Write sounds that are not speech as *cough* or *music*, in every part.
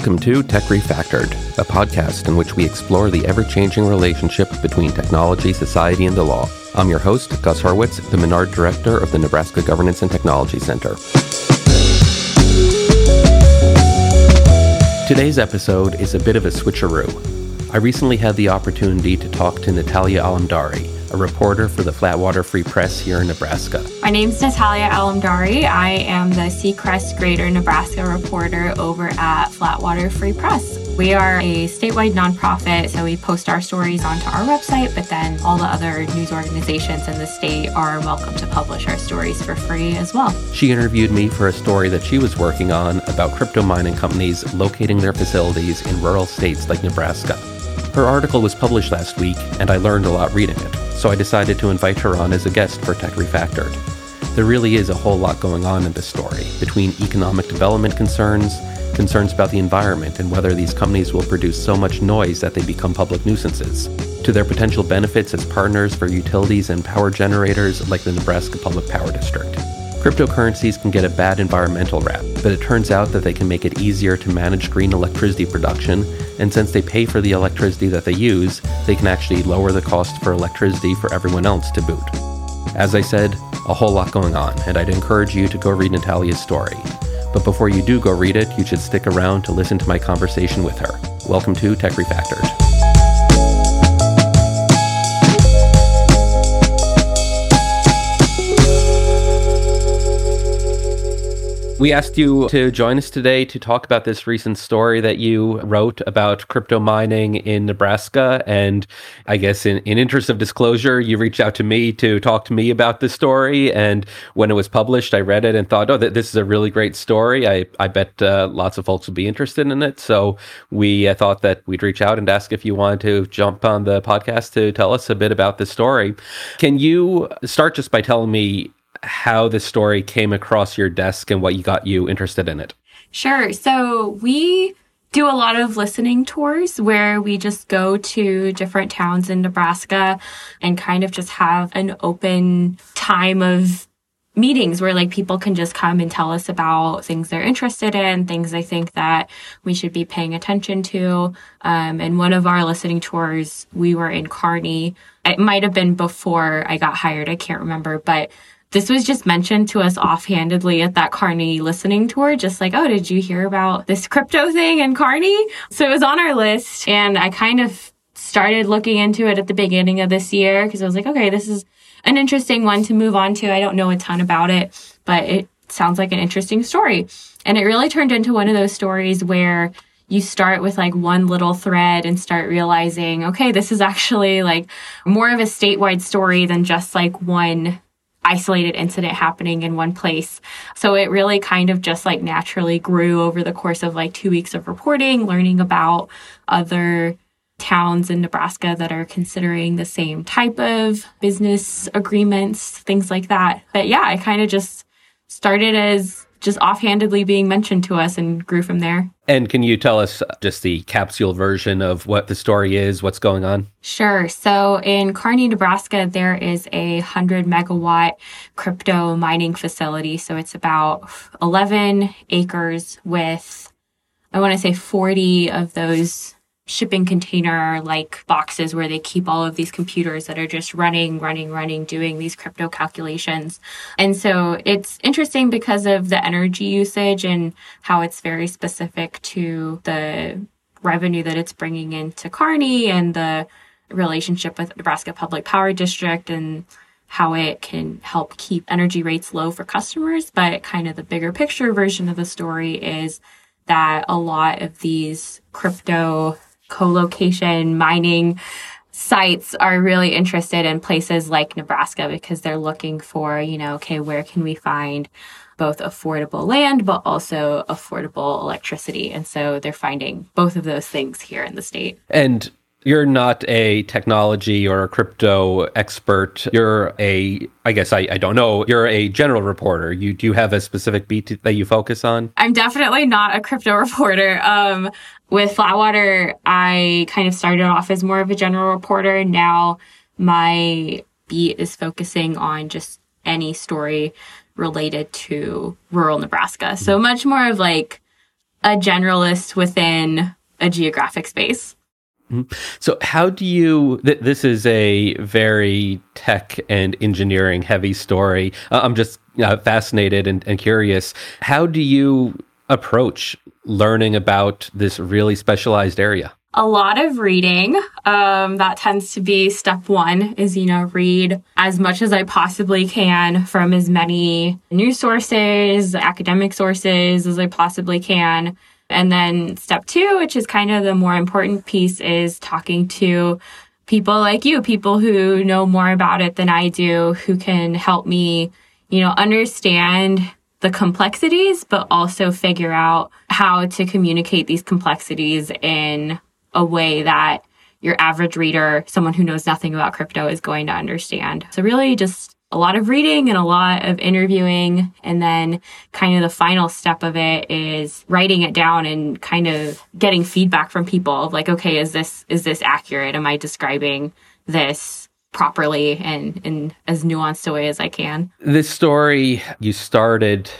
Welcome to Tech Refactored, a podcast in which we explore the ever changing relationship between technology, society, and the law. I'm your host, Gus Hurwitz, the Menard Director of the Nebraska Governance and Technology Center. Today's episode is a bit of a switcheroo. I recently had the opportunity to talk to Natalia Alamdari, a reporter for the Flatwater Free Press here in Nebraska. My name is Natalia Alamdari. I am the Seacrest Greater Nebraska reporter over at Flatwater Free Press. We are a statewide nonprofit, so we post our stories onto our website, but then all the other news organizations in the state are welcome to publish our stories for free as well. She interviewed me for a story that she was working on about crypto mining companies locating their facilities in rural states like Nebraska. Her article was published last week, and I learned a lot reading it so I decided to invite her on as a guest for Tech Refactored. There really is a whole lot going on in this story, between economic development concerns, concerns about the environment and whether these companies will produce so much noise that they become public nuisances, to their potential benefits as partners for utilities and power generators like the Nebraska Public Power District. Cryptocurrencies can get a bad environmental rap, but it turns out that they can make it easier to manage green electricity production, and since they pay for the electricity that they use, they can actually lower the cost for electricity for everyone else to boot. As I said, a whole lot going on, and I'd encourage you to go read Natalia's story. But before you do go read it, you should stick around to listen to my conversation with her. Welcome to Tech Refactored. We asked you to join us today to talk about this recent story that you wrote about crypto mining in Nebraska. And I guess in, in interest of disclosure, you reached out to me to talk to me about this story. And when it was published, I read it and thought, oh, th- this is a really great story. I, I bet uh, lots of folks will be interested in it. So we uh, thought that we'd reach out and ask if you wanted to jump on the podcast to tell us a bit about the story. Can you start just by telling me how the story came across your desk and what got you interested in it. Sure. So we do a lot of listening tours where we just go to different towns in Nebraska and kind of just have an open time of meetings where like people can just come and tell us about things they're interested in, things they think that we should be paying attention to. Um, and one of our listening tours, we were in Kearney. It might have been before I got hired. I can't remember, but this was just mentioned to us offhandedly at that Kearney listening tour, just like, oh, did you hear about this crypto thing in Kearney? So it was on our list and I kind of started looking into it at the beginning of this year because I was like, okay, this is an interesting one to move on to. I don't know a ton about it, but it sounds like an interesting story. And it really turned into one of those stories where you start with like one little thread and start realizing, okay, this is actually like more of a statewide story than just like one isolated incident happening in one place. So it really kind of just like naturally grew over the course of like two weeks of reporting, learning about other towns in Nebraska that are considering the same type of business agreements, things like that. But yeah, I kind of just started as just offhandedly being mentioned to us and grew from there. And can you tell us just the capsule version of what the story is, what's going on? Sure. So in Kearney, Nebraska, there is a 100 megawatt crypto mining facility. So it's about 11 acres with, I want to say 40 of those shipping container like boxes where they keep all of these computers that are just running, running, running, doing these crypto calculations. And so it's interesting because of the energy usage and how it's very specific to the revenue that it's bringing into Kearney and the relationship with Nebraska Public Power District and how it can help keep energy rates low for customers. But kind of the bigger picture version of the story is that a lot of these crypto co-location mining sites are really interested in places like Nebraska because they're looking for, you know, okay, where can we find both affordable land but also affordable electricity. And so they're finding both of those things here in the state. And you're not a technology or a crypto expert. You're a, I guess I, I don't know, you're a general reporter. You do you have a specific beat that you focus on? I'm definitely not a crypto *laughs* reporter. Um, with Flatwater, I kind of started off as more of a general reporter. Now my beat is focusing on just any story related to rural Nebraska. So much more of like a generalist within a geographic space. Mm-hmm. So, how do you? Th- this is a very tech and engineering heavy story. Uh, I'm just uh, fascinated and, and curious. How do you approach learning about this really specialized area? a lot of reading. Um, that tends to be step one is, you know, read as much as I possibly can from as many news sources, academic sources as I possibly can. And then step two, which is kind of the more important piece, is talking to people like you, people who know more about it than I do, who can help me, you know, understand the complexities, but also figure out how to communicate these complexities in a way that your average reader, someone who knows nothing about crypto, is going to understand. So, really, just a lot of reading and a lot of interviewing. And then, kind of the final step of it is writing it down and kind of getting feedback from people like, okay, is this, is this accurate? Am I describing this properly and in as nuanced a way as I can? This story you started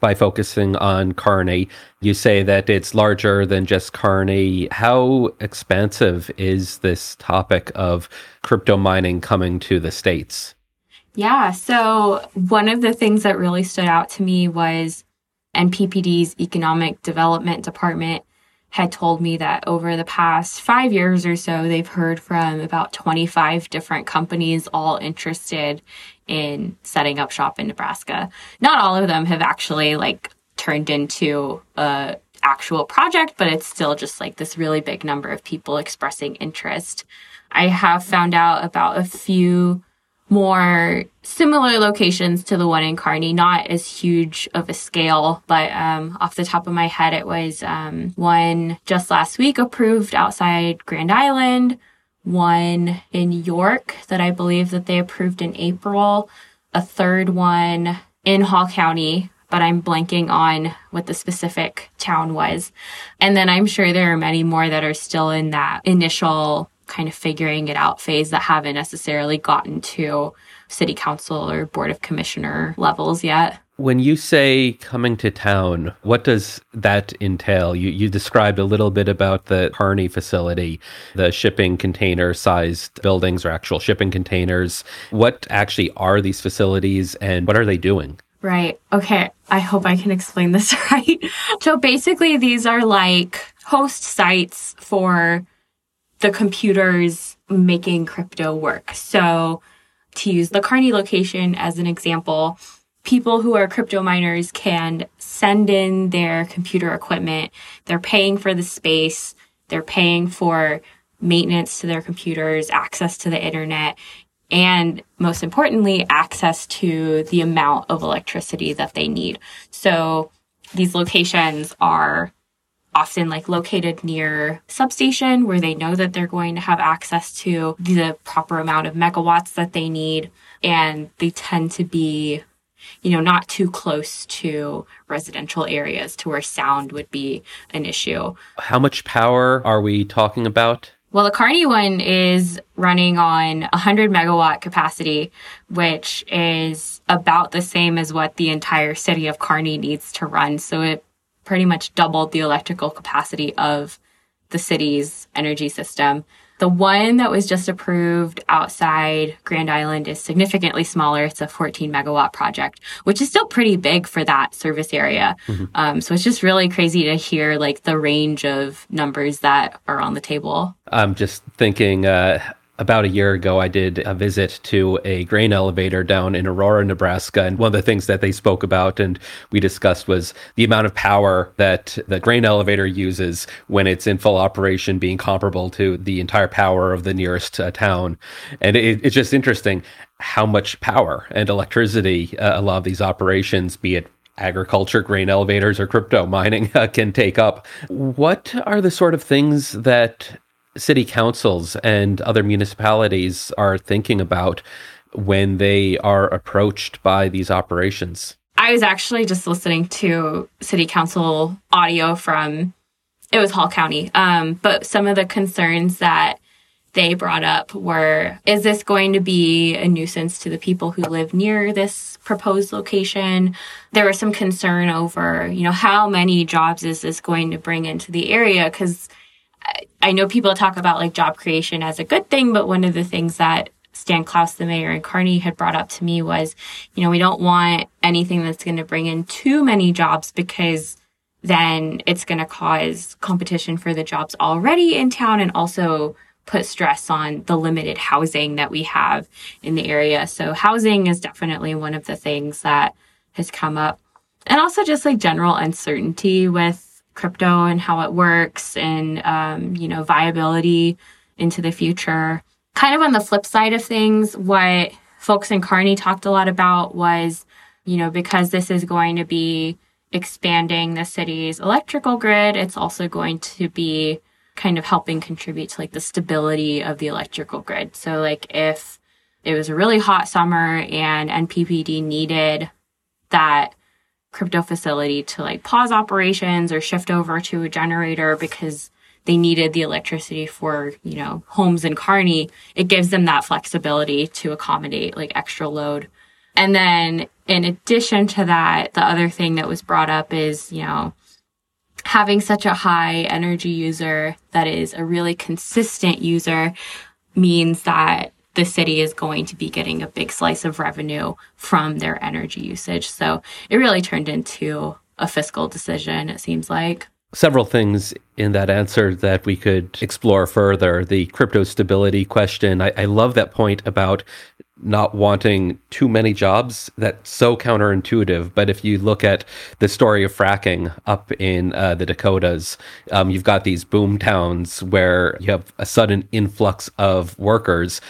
by focusing on Kearney. You say that it's larger than just Kearney. How expansive is this topic of crypto mining coming to the States? Yeah. So, one of the things that really stood out to me was NPPD's Economic Development Department had told me that over the past five years or so, they've heard from about 25 different companies all interested in setting up shop in Nebraska. Not all of them have actually like turned into a actual project, but it's still just like this really big number of people expressing interest. I have found out about a few more similar locations to the one in Kearney, not as huge of a scale, but um, off the top of my head, it was um, one just last week approved outside Grand Island, one in York that I believe that they approved in April, a third one in Hall County, but I'm blanking on what the specific town was. And then I'm sure there are many more that are still in that initial kind of figuring it out phase that haven't necessarily gotten to city council or board of commissioner levels yet. When you say coming to town, what does that entail? You, you described a little bit about the Kearney facility, the shipping container sized buildings or actual shipping containers. What actually are these facilities and what are they doing? Right. Okay. I hope I can explain this *laughs* right. So basically, these are like host sites for the computers making crypto work. So to use the Kearney location as an example, people who are crypto miners can send in their computer equipment. They're paying for the space. They're paying for maintenance to their computers, access to the internet, and most importantly, access to the amount of electricity that they need. So these locations are often like located near substation where they know that they're going to have access to the proper amount of megawatts that they need. And they tend to be you know not too close to residential areas to where sound would be an issue. How much power are we talking about? Well, the Kearney one is running on 100 megawatt capacity, which is about the same as what the entire city of Kearney needs to run. So it pretty much doubled the electrical capacity of the city's energy system. The one that was just approved outside Grand Island is significantly smaller. It's a 14 megawatt project, which is still pretty big for that service area. Mm-hmm. Um, so it's just really crazy to hear like the range of numbers that are on the table. I'm just thinking, uh, about a year ago, I did a visit to a grain elevator down in Aurora, Nebraska. And one of the things that they spoke about and we discussed was the amount of power that the grain elevator uses when it's in full operation, being comparable to the entire power of the nearest uh, town. And it, it's just interesting how much power and electricity uh, a lot of these operations, be it agriculture, grain elevators, or crypto mining *laughs* uh, can take up. What are the sort of things that city councils and other municipalities are thinking about when they are approached by these operations? I was actually just listening to city council audio from it was Hall County. Um, but some of the concerns that they brought up were is this going to be a nuisance to the people who live near this proposed location? There was some concern over, you know, how many jobs is this going to bring into the area? Because I know people talk about like job creation as a good thing, but one of the things that Stan Clouse, the mayor and Kearney had brought up to me was, you know, we don't want anything that's going to bring in too many jobs because then it's going to cause competition for the jobs already in town and also put stress on the limited housing that we have in the area. So housing is definitely one of the things that has come up. And also just like general uncertainty with crypto and how it works and, um, you know, viability into the future. Kind of on the flip side of things, what folks in Kearney talked a lot about was, you know, because this is going to be expanding the city's electrical grid, it's also going to be kind of helping contribute to like the stability of the electrical grid. So like if it was a really hot summer and NPPD needed that crypto facility to like pause operations or shift over to a generator because they needed the electricity for, you know, homes in Kearney, it gives them that flexibility to accommodate like extra load. And then in addition to that, the other thing that was brought up is, you know, having such a high energy user that is a really consistent user means that the city is going to be getting a big slice of revenue from their energy usage. So it really turned into a fiscal decision, it seems like. Several things in that answer that we could explore further. The crypto stability question. I, I love that point about not wanting too many jobs. That's so counterintuitive. But if you look at the story of fracking up in uh, the Dakotas, um, you've got these boom towns where you have a sudden influx of workers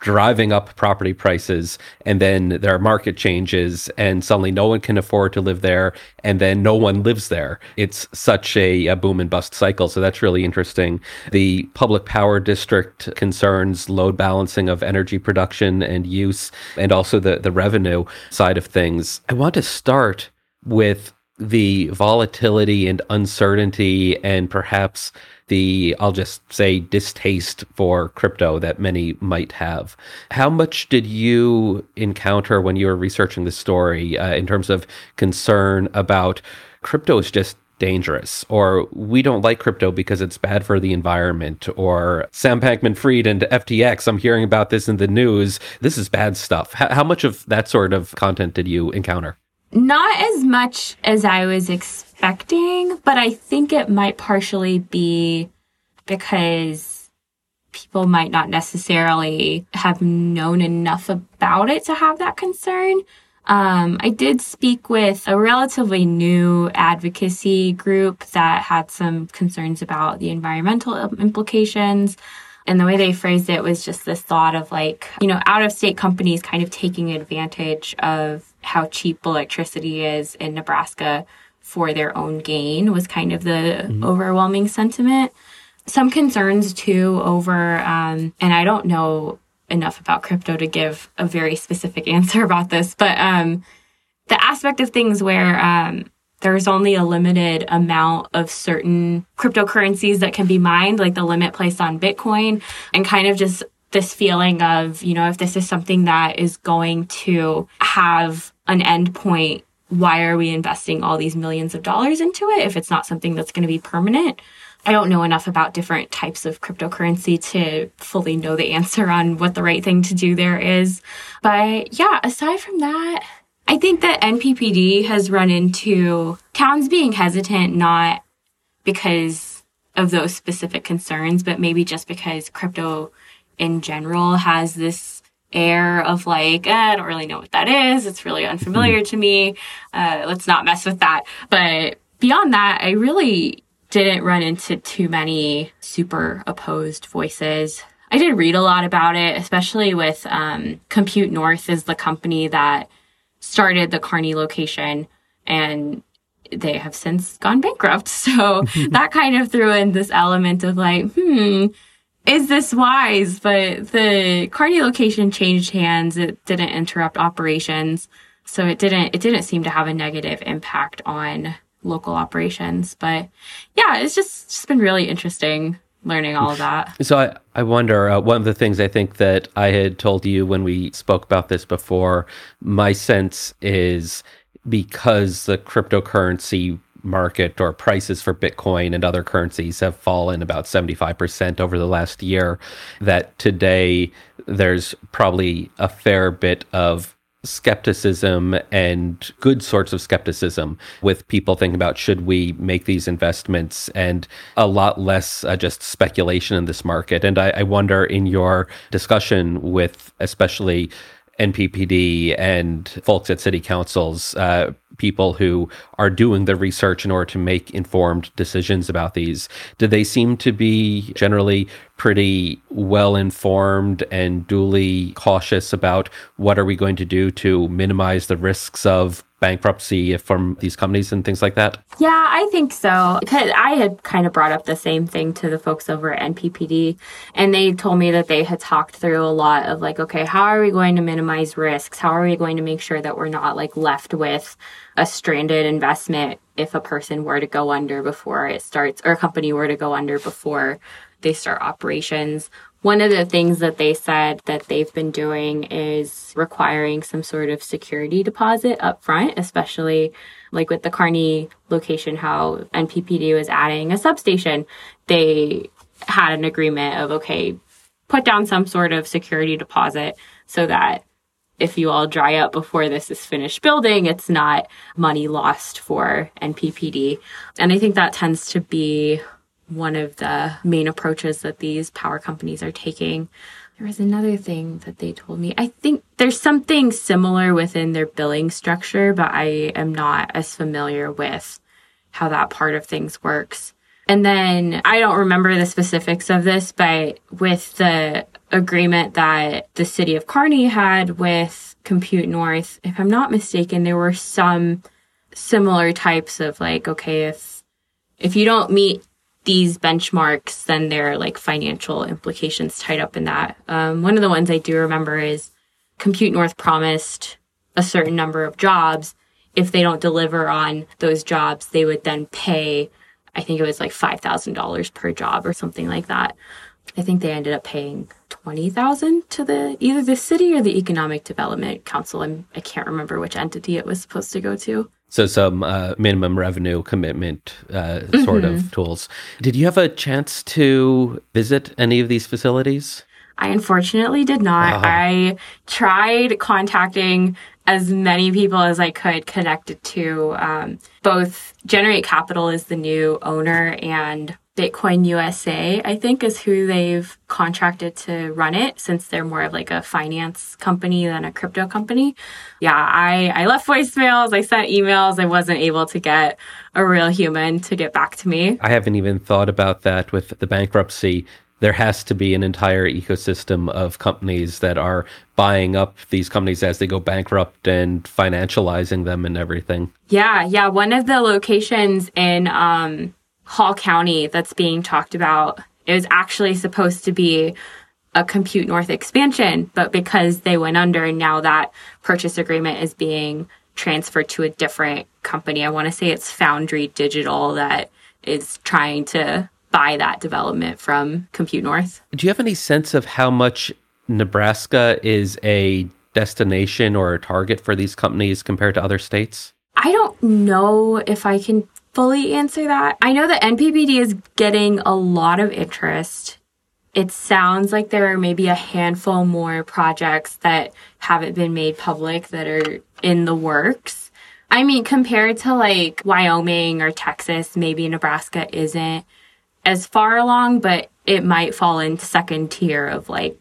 driving up property prices and then there are market changes and suddenly no one can afford to live there and then no one lives there. It's such a, a, boom and bust cycle. So that's really interesting. The public power district concerns load balancing of energy production and use and also the, the revenue side of things. I want to start with the volatility and uncertainty and perhaps the, I'll just say, distaste for crypto that many might have. How much did you encounter when you were researching the story uh, in terms of concern about crypto is just dangerous, or we don't like crypto because it's bad for the environment, or Sam Bankman Fried and FTX, I'm hearing about this in the news. This is bad stuff. How much of that sort of content did you encounter? Not as much as I was expecting, but I think it might partially be because people might not necessarily have known enough about it to have that concern. Um, I did speak with a relatively new advocacy group that had some concerns about the environmental implications. And the way they phrased it was just this thought of like, you know, out of state companies kind of taking advantage of how cheap electricity is in Nebraska for their own gain was kind of the mm-hmm. overwhelming sentiment. Some concerns too over, um, and I don't know enough about crypto to give a very specific *laughs* answer about this, but um, the aspect of things where um, there's only a limited amount of certain cryptocurrencies that can be mined, like the limit placed on Bitcoin, and kind of just this feeling of, you know, if this is something that is going to have an end point, why are we investing all these millions of dollars into it if it's not something that's going to be permanent? I don't know enough about different types of cryptocurrency to fully know the answer on what the right thing to do there is. But yeah, aside from that, I think that NPPD has run into towns being hesitant, not because of those specific concerns, but maybe just because crypto in general has this air of like, eh, I don't really know what that is. It's really unfamiliar to me. Uh, let's not mess with that. But beyond that, I really didn't run into too many super opposed voices. I did read a lot about it, especially with um, Compute North is the company that started the Kearney location and they have since gone bankrupt. *laughs* So *laughs* that kind of threw in this element of like, hmm, is this wise? But the Kearney location changed hands. It didn't interrupt operations. So it didn't, it didn't seem to have a negative impact on local operations. But yeah, it's just, just been really interesting learning all of that. So I, I wonder, uh, one of the things I think that I had told you when we spoke about this before, my sense is because the cryptocurrency market or prices for Bitcoin and other currencies have fallen about 75% over the last year, that today there's probably a fair bit of skepticism and good sorts of skepticism with people thinking about should we make these investments and a lot less uh, just speculation in this market. And I, I wonder in your discussion with especially NPPD and folks at city councils, uh, people who are doing the research in order to make informed decisions about these. Do they seem to be generally pretty well informed and duly cautious about what are we going to do to minimize the risks of bankruptcy from these companies and things like that? Yeah, I think so. Because I had kind of brought up the same thing to the folks over at NPPD, and they told me that they had talked through a lot of like, okay, how are we going to minimize risks? How are we going to make sure that we're not like left with a stranded investment if a person were to go under before it starts, or a company were to go under before they start operations? One of the things that they said that they've been doing is requiring some sort of security deposit up front, especially like with the Kearney location, how NPPD was adding a substation. They had an agreement of, okay, put down some sort of security deposit so that if you all dry up before this is finished building, it's not money lost for NPPD. And I think that tends to be one of the main approaches that these power companies are taking. There was another thing that they told me. I think there's something similar within their billing structure, but I am not as familiar with how that part of things works. And then I don't remember the specifics of this, but with the agreement that the city of Kearney had with Compute North, if I'm not mistaken, there were some similar types of like, okay, if if you don't meet these benchmarks, then there are like financial implications tied up in that. Um, one of the ones I do remember is Compute North promised a certain number of jobs. If they don't deliver on those jobs, they would then pay, I think it was like $5,000 per job or something like that. I think they ended up paying 20,000 to the either the city or the economic development council. I'm, I can't remember which entity it was supposed to go to. So some uh, minimum revenue commitment uh, sort mm-hmm. of tools. Did you have a chance to visit any of these facilities? I unfortunately did not. Uh-huh. I tried contacting as many people as I could connected to um, both Generate Capital is the new owner and Bitcoin USA, I think, is who they've contracted to run it since they're more of like a finance company than a crypto company. Yeah, I, I left voicemails, I sent emails, I wasn't able to get a real human to get back to me. I haven't even thought about that with the bankruptcy. There has to be an entire ecosystem of companies that are buying up these companies as they go bankrupt and financializing them and everything. Yeah, yeah. One of the locations in um, Hall County that's being talked about. It was actually supposed to be a Compute North expansion, but because they went under, now that purchase agreement is being transferred to a different company. I want to say it's Foundry Digital that is trying to buy that development from Compute North. Do you have any sense of how much Nebraska is a destination or a target for these companies compared to other states? I don't know if I can fully answer that. I know that NPPD is getting a lot of interest. It sounds like there are maybe a handful more projects that haven't been made public that are in the works. I mean, compared to like Wyoming or Texas, maybe Nebraska isn't as far along, but it might fall into second tier of like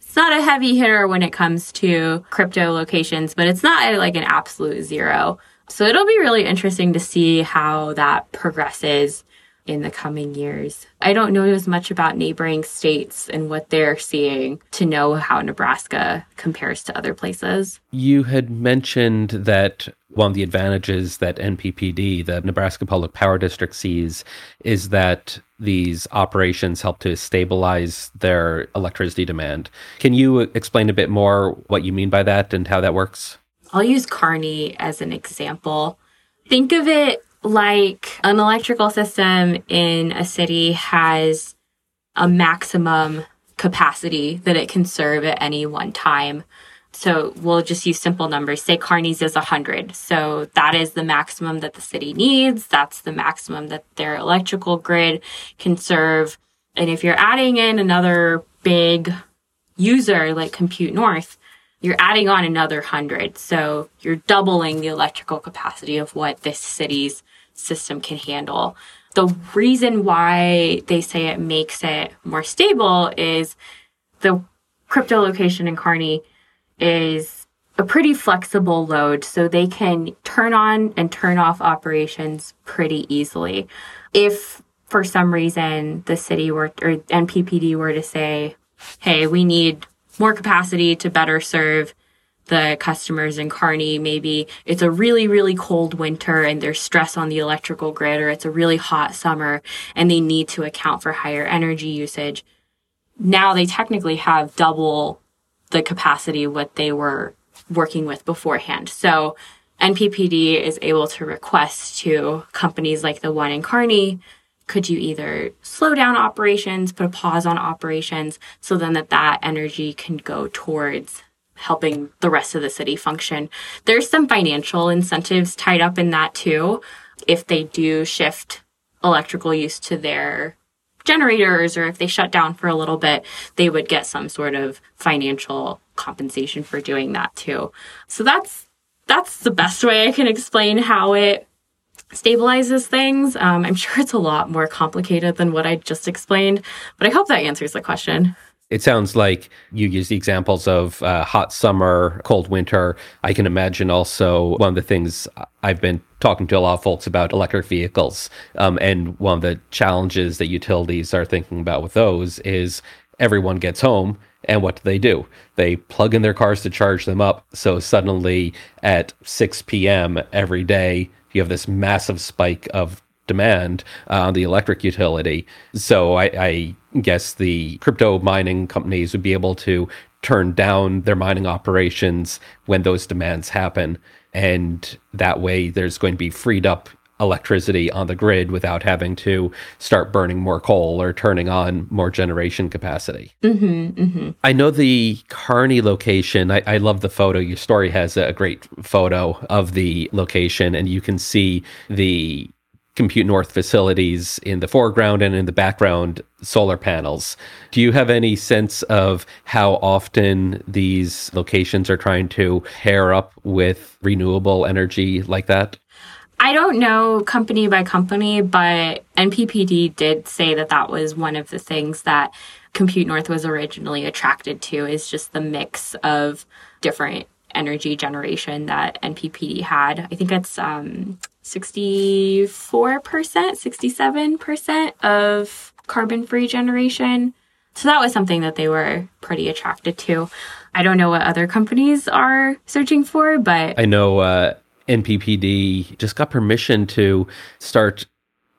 it's not a heavy hitter when it comes to crypto locations, but it's not like an absolute zero. So it'll be really interesting to see how that progresses in the coming years. I don't know as much about neighboring states and what they're seeing to know how Nebraska compares to other places. You had mentioned that one of the advantages that NPPD, the Nebraska Public Power District, sees is that these operations help to stabilize their electricity demand. Can you explain a bit more what you mean by that and how that works? I'll use Kearney as an example. Think of it like an electrical system in a city has a maximum capacity that it can serve at any one time. So we'll just use simple numbers. Say Kearney's is 100. So that is the maximum that the city needs. That's the maximum that their electrical grid can serve. And if you're adding in another big user like Compute North, you're adding on another 100. So you're doubling the electrical capacity of what this city's system can handle. The reason why they say it makes it more stable is the crypto location in Kearney is a pretty flexible load, so they can turn on and turn off operations pretty easily. If for some reason the city were or NPPD were to say, hey, we need more capacity to better serve the customers in Kearney. Maybe it's a really, really cold winter and there's stress on the electrical grid, or it's a really hot summer and they need to account for higher energy usage. Now they technically have double the capacity what they were working with beforehand. So NPPD is able to request to companies like the one in Kearney, could you either slow down operations, put a pause on operations, so then that that energy can go towards helping the rest of the city function. There's some financial incentives tied up in that too. If they do shift electrical use to their generators or if they shut down for a little bit, they would get some sort of financial compensation for doing that too. So that's that's the best way I can explain how it stabilizes things. Um, I'm *laughs* sure it's a lot more complicated than what I just explained, but I hope that answers the question. It sounds like you use the examples of uh, hot summer, cold winter. I can imagine also one of the things I've been talking to a lot of folks about electric vehicles. Um, and one of the challenges that utilities are thinking about with those is everyone gets home and what do they do? They plug in their cars to charge them up. So suddenly at 6 p.m. every day, you have this massive spike of demand uh, on the electric utility. So I, I guess the crypto mining companies would be able to turn down their mining operations when those demands happen. And that way, there's going to be freed up electricity on the grid without having to start burning more coal or turning on more generation capacity. Mm-hmm, mm-hmm. I know the Kearney location. I, I, love the photo. Your story has a great photo of the location, and you can see the Compute North facilities in the foreground and in the background solar panels. Do you have any sense of how often these locations are trying to pair up with renewable energy like that? I don't know company by company, but NPPD did say that that was one of the things that Compute North was originally attracted to is just the mix of different energy generation that NPPD had. I think it's um, 64%, 67% of carbon free generation. So that was something that they were pretty attracted to. I don't know what other companies are searching for, but I know uh, NPPD just got permission to start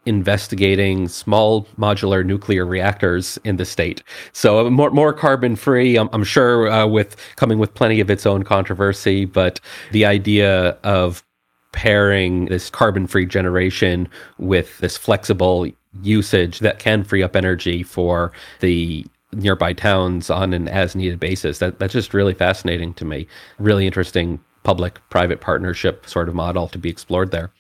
investigating small modular nuclear reactors in the state. So uh, more more carbon free. I'm, I'm sure uh, with coming with plenty of its own controversy, but the idea of pairing this carbon free generation with this flexible usage that can free up energy for the nearby towns on an as needed basis. That that's just really fascinating to me. Really interesting public private partnership sort of model to be explored there.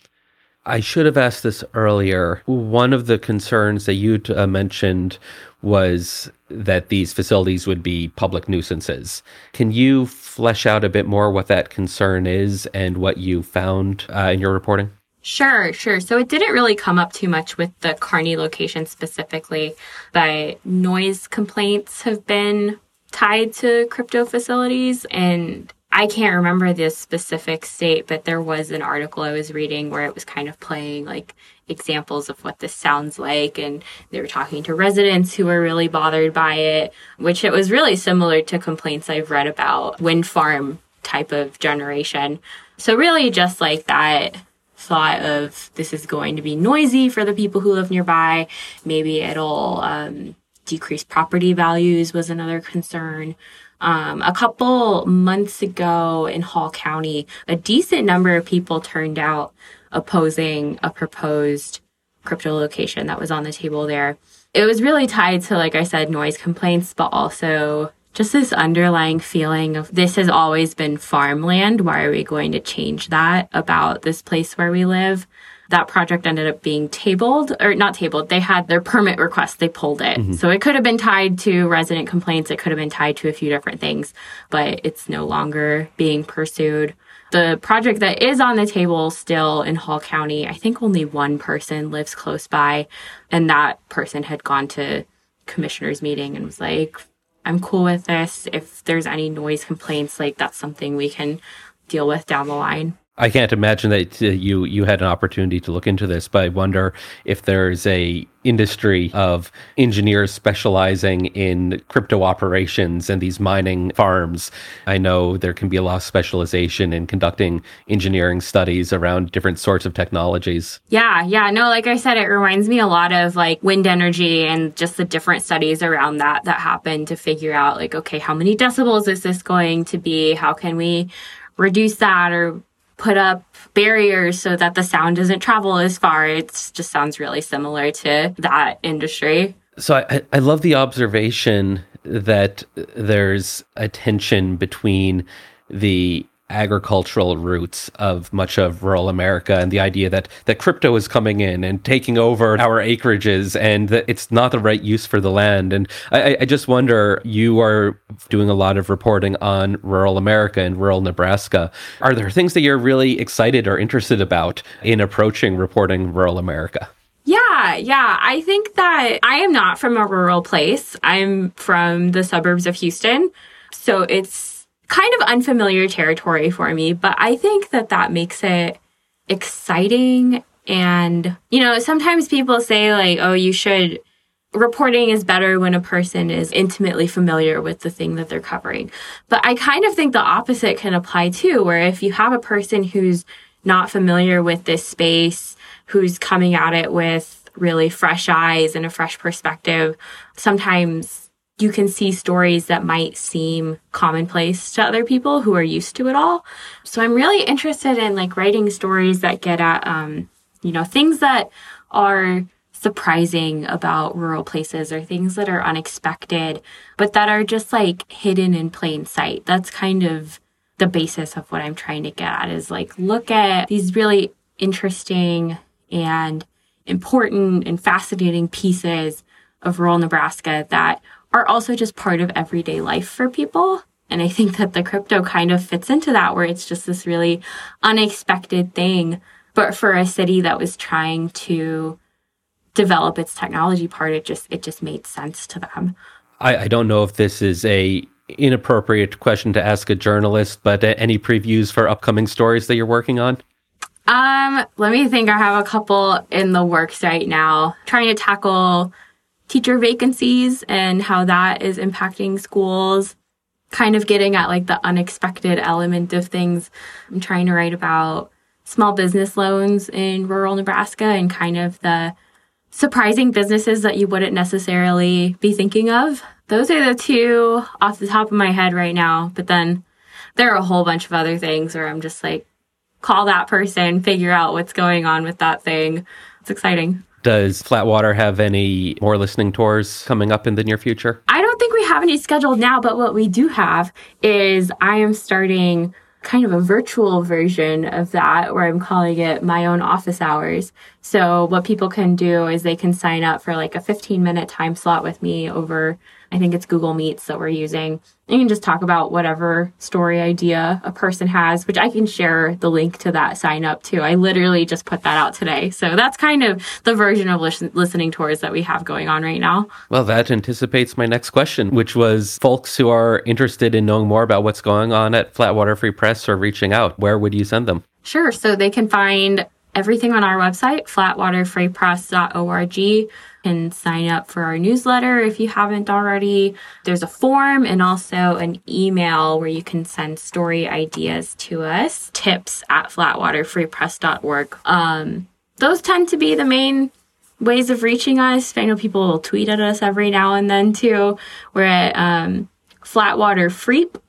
I should have asked this earlier. One of the concerns that you uh, mentioned was that these facilities would be public nuisances. Can you flesh out a bit more what that concern is and what you found uh, in your reporting? Sure, sure. So it didn't really come up too much with the Kearney location specifically, but noise complaints have been tied to crypto facilities and I can't remember the specific state, but there was an article I was reading where it was kind of playing like examples of what this sounds like. And they were talking to residents who were really bothered by it, which it was really similar to complaints I've read about wind farm type of generation. So, really, just like that thought of this is going to be noisy for the people who live nearby. Maybe it'll um, decrease property values, was another concern. Um, a couple months ago in Hall County, a decent number of people turned out opposing a proposed crypto location that was on the table there. it was really tied to, like I said, noise complaints, but also just this underlying feeling of this has always been farmland. Why are we going to change that about this place where we live? That project ended up being tabled or not tabled. They had their permit request. They pulled it. Mm-hmm. So it could have been tied to resident complaints. It could have been tied to a few different things, but it's no longer being pursued. The project that is on the table still in Hall County, I think only one person lives close by. And that person had gone to commissioner's meeting and was like, I'm cool with this. If there's any noise complaints, like that's something we can deal with down the line. I can't imagine that uh, you you had an opportunity to look into this, but I wonder if there's a industry of engineers specializing in crypto operations and these mining farms. I know there can be a lot of specialization in conducting engineering studies around different sorts of technologies. Yeah, yeah, no, like I said, it reminds me a lot of like wind energy and just the different studies around that that happen to figure out like, okay, how many decibels is this going to be? How can we reduce that or put up barriers so that the sound doesn't travel as far. It just sounds really similar to that industry. So I, I love the observation that there's a tension between the agricultural roots of much of rural America and the idea that that crypto is coming in and taking over our acreages and that it's not the right use for the land. And I, I just wonder, you are doing a lot of reporting on rural America and rural Nebraska. Are there things that you're really excited or interested about in approaching reporting rural America? Yeah, yeah. I think that I am not from a rural place. I'm from the suburbs of Houston. So it's kind of unfamiliar territory for me, but I think that that makes it exciting. And, you know, sometimes people say, like, oh, you should, reporting is better when a person is intimately familiar with the thing that they're covering. But I kind of think the opposite can apply too, where if you have a person who's not familiar with this space, who's coming at it with really fresh eyes and a fresh perspective, sometimes you can see stories that might seem commonplace to other people who are used to it all. So I'm really interested in like writing stories that get at, um, you know, things that are surprising about rural places or things that are unexpected, but that are just like hidden in plain sight. That's kind of the basis of what I'm trying to get at is like look at these really interesting and important and fascinating pieces of rural Nebraska that are also just part of everyday life for people. And I think that the crypto kind of fits into that where it's just this really unexpected thing. But for a city that was trying to develop its technology part, it just it just made sense to them. I, I don't know if this is a inappropriate question to ask a journalist, but uh, any previews for upcoming stories that you're working on? Um, let me think. I have a couple in the works right now, trying to tackle teacher vacancies and how that is impacting schools kind of getting at like the unexpected element of things. I'm trying to write about small business loans in rural nebraska and kind of the surprising businesses that you wouldn't necessarily be thinking of. Those are the two off the top of my head right now but then there are a whole bunch of other things where i'm just like call that person figure out what's going on with that thing. It's exciting does Flatwater have any more listening tours coming up in the near future? I don't think we have any scheduled now, but what we do have is I am starting kind of a virtual version of that where I'm calling it my own office hours. So what people can do is they can sign up for like a 15 minute time slot with me over I think it's Google Meets that we're using. You can just talk about whatever story idea a person has, which I can share the link to that sign up too. I literally just put that out today. So that's kind of the version of listen- listening tours that we have going on right now. Well, that anticipates my next question, which was folks who are interested in knowing more about what's going on at Flatwater Free Press or reaching out, where would you send them? Sure. So they can find everything on our website, flatwaterfreepress.org can sign up for our newsletter if you haven't already. There's a form and also an email where you can send story ideas to us, tips at flatwaterfreepress.org. Um, those tend to be the main ways of reaching us. I know people will tweet at us every now and then too. We're at um,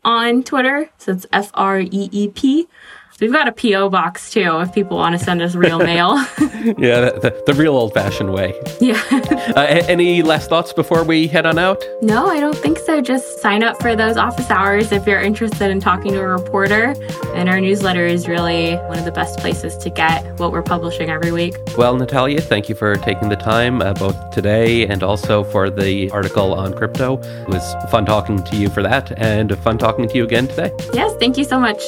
on Twitter, so it's F R E E P. We've got a P.O. box too if people want to send us real *laughs* mail. yeah, the, the, the real old fashioned way. Yeah. uh, any last thoughts before we head on out? No, I don't think so. Just sign up for those office hours if you're interested in talking to a reporter. And our newsletter is really one of the best places to get what we're publishing every week. Well, Natalia, thank you for taking the time uh, both today and also for the article on crypto. It was fun talking to you for that and fun talking to you again today. Yes, thank you so much.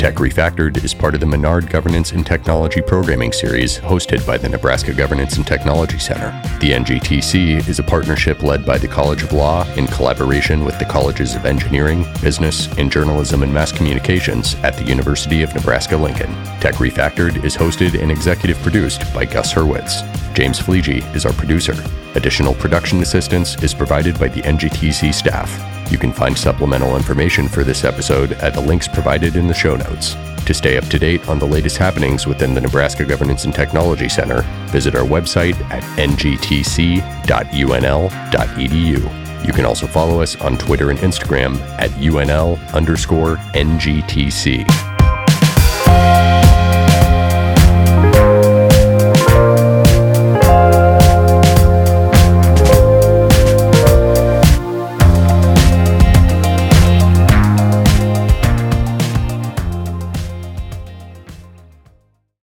Tech Refactored is part of the Menard Governance and Technology Programming Series hosted by the Nebraska Governance and Technology Center. The NGTC is a partnership led by the College of Law in collaboration with the Colleges of Engineering, Business, and Journalism and Mass Communications at the University of Nebraska Lincoln. Tech Refactored is hosted and executive produced by Gus Hurwitz. James Fleege is our producer. Additional production assistance is provided by the NGTC staff. You can find supplemental information for this episode at the links provided in the show notes. To stay up to date on the latest happenings within the Nebraska Governance and Technology Center, visit our website at ngtc.unl.edu. You can also follow us on Twitter and Instagram at UNL underscore NGTC.